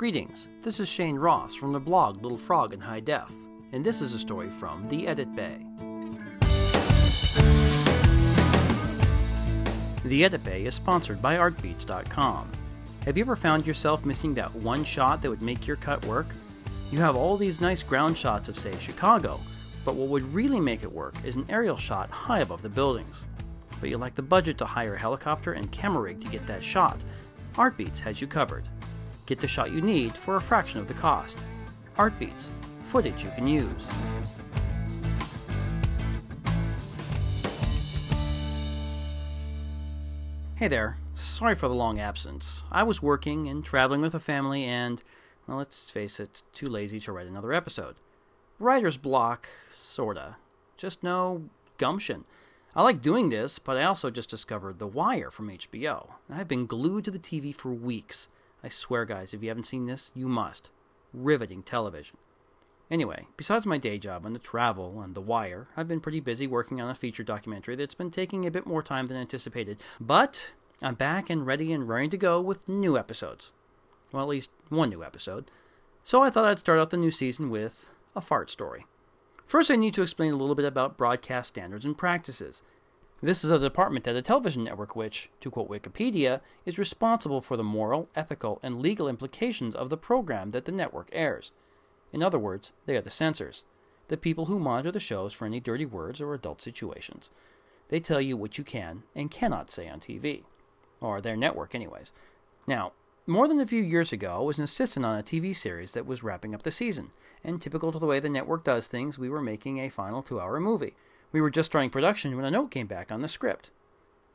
Greetings, this is Shane Ross from the blog Little Frog in High Def, and this is a story from The Edit Bay. The Edit Bay is sponsored by Artbeats.com. Have you ever found yourself missing that one shot that would make your cut work? You have all these nice ground shots of, say, Chicago, but what would really make it work is an aerial shot high above the buildings. But you lack the budget to hire a helicopter and camera rig to get that shot. Artbeats has you covered. Get the shot you need for a fraction of the cost. Artbeats, footage you can use. Hey there, sorry for the long absence. I was working and traveling with a family, and, well, let's face it, too lazy to write another episode. Writer's block, sorta. Just no gumption. I like doing this, but I also just discovered The Wire from HBO. I've been glued to the TV for weeks. I swear, guys, if you haven't seen this, you must. Riveting television. Anyway, besides my day job and the travel and The Wire, I've been pretty busy working on a feature documentary that's been taking a bit more time than anticipated. But I'm back and ready and raring to go with new episodes. Well, at least one new episode. So I thought I'd start out the new season with a fart story. First, I need to explain a little bit about broadcast standards and practices. This is a department at a television network which, to quote Wikipedia, is responsible for the moral, ethical, and legal implications of the program that the network airs. In other words, they are the censors, the people who monitor the shows for any dirty words or adult situations. They tell you what you can and cannot say on TV. Or their network, anyways. Now, more than a few years ago, I was an assistant on a TV series that was wrapping up the season, and typical to the way the network does things, we were making a final two hour movie. We were just starting production when a note came back on the script.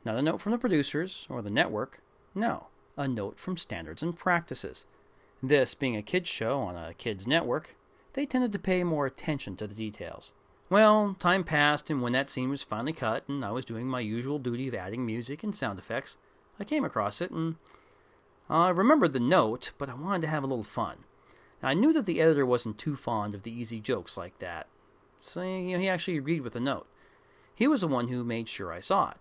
Not a note from the producers or the network, no, a note from Standards and Practices. This being a kids' show on a kids' network, they tended to pay more attention to the details. Well, time passed, and when that scene was finally cut and I was doing my usual duty of adding music and sound effects, I came across it and I remembered the note, but I wanted to have a little fun. Now, I knew that the editor wasn't too fond of the easy jokes like that, so you know, he actually agreed with the note. He was the one who made sure I saw it.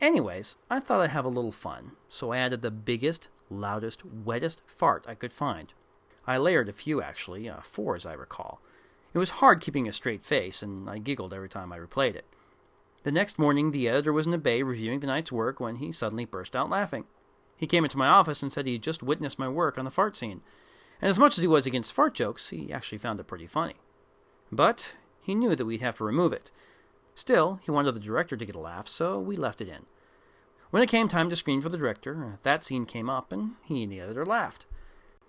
Anyways, I thought I'd have a little fun, so I added the biggest, loudest, wettest fart I could find. I layered a few, actually, uh, four as I recall. It was hard keeping a straight face, and I giggled every time I replayed it. The next morning, the editor was in the bay reviewing the night's work when he suddenly burst out laughing. He came into my office and said he had just witnessed my work on the fart scene, and as much as he was against fart jokes, he actually found it pretty funny. But he knew that we'd have to remove it. Still, he wanted the director to get a laugh, so we left it in. When it came time to screen for the director, that scene came up, and he and the editor laughed.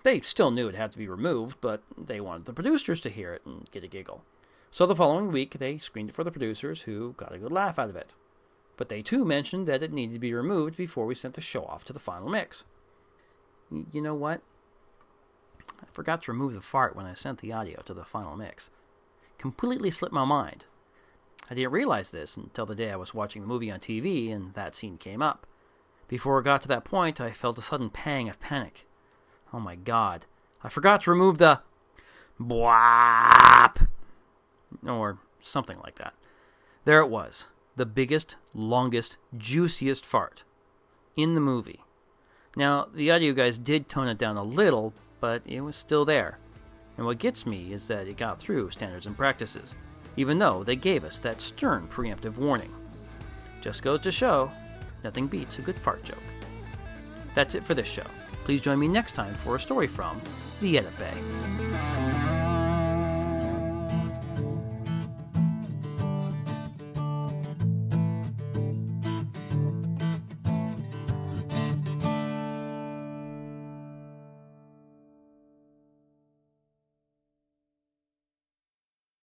They still knew it had to be removed, but they wanted the producers to hear it and get a giggle. So the following week, they screened it for the producers, who got a good laugh out of it. But they too mentioned that it needed to be removed before we sent the show off to the final mix. You know what? I forgot to remove the fart when I sent the audio to the final mix completely slipped my mind. I didn't realize this until the day I was watching the movie on TV and that scene came up. Before it got to that point, I felt a sudden pang of panic. Oh my god, I forgot to remove the BWAP! Or something like that. There it was, the biggest, longest, juiciest fart in the movie. Now, the audio guys did tone it down a little, but it was still there. And what gets me is that it got through standards and practices, even though they gave us that stern preemptive warning. Just goes to show, nothing beats a good fart joke. That's it for this show. Please join me next time for a story from The Edit Bay.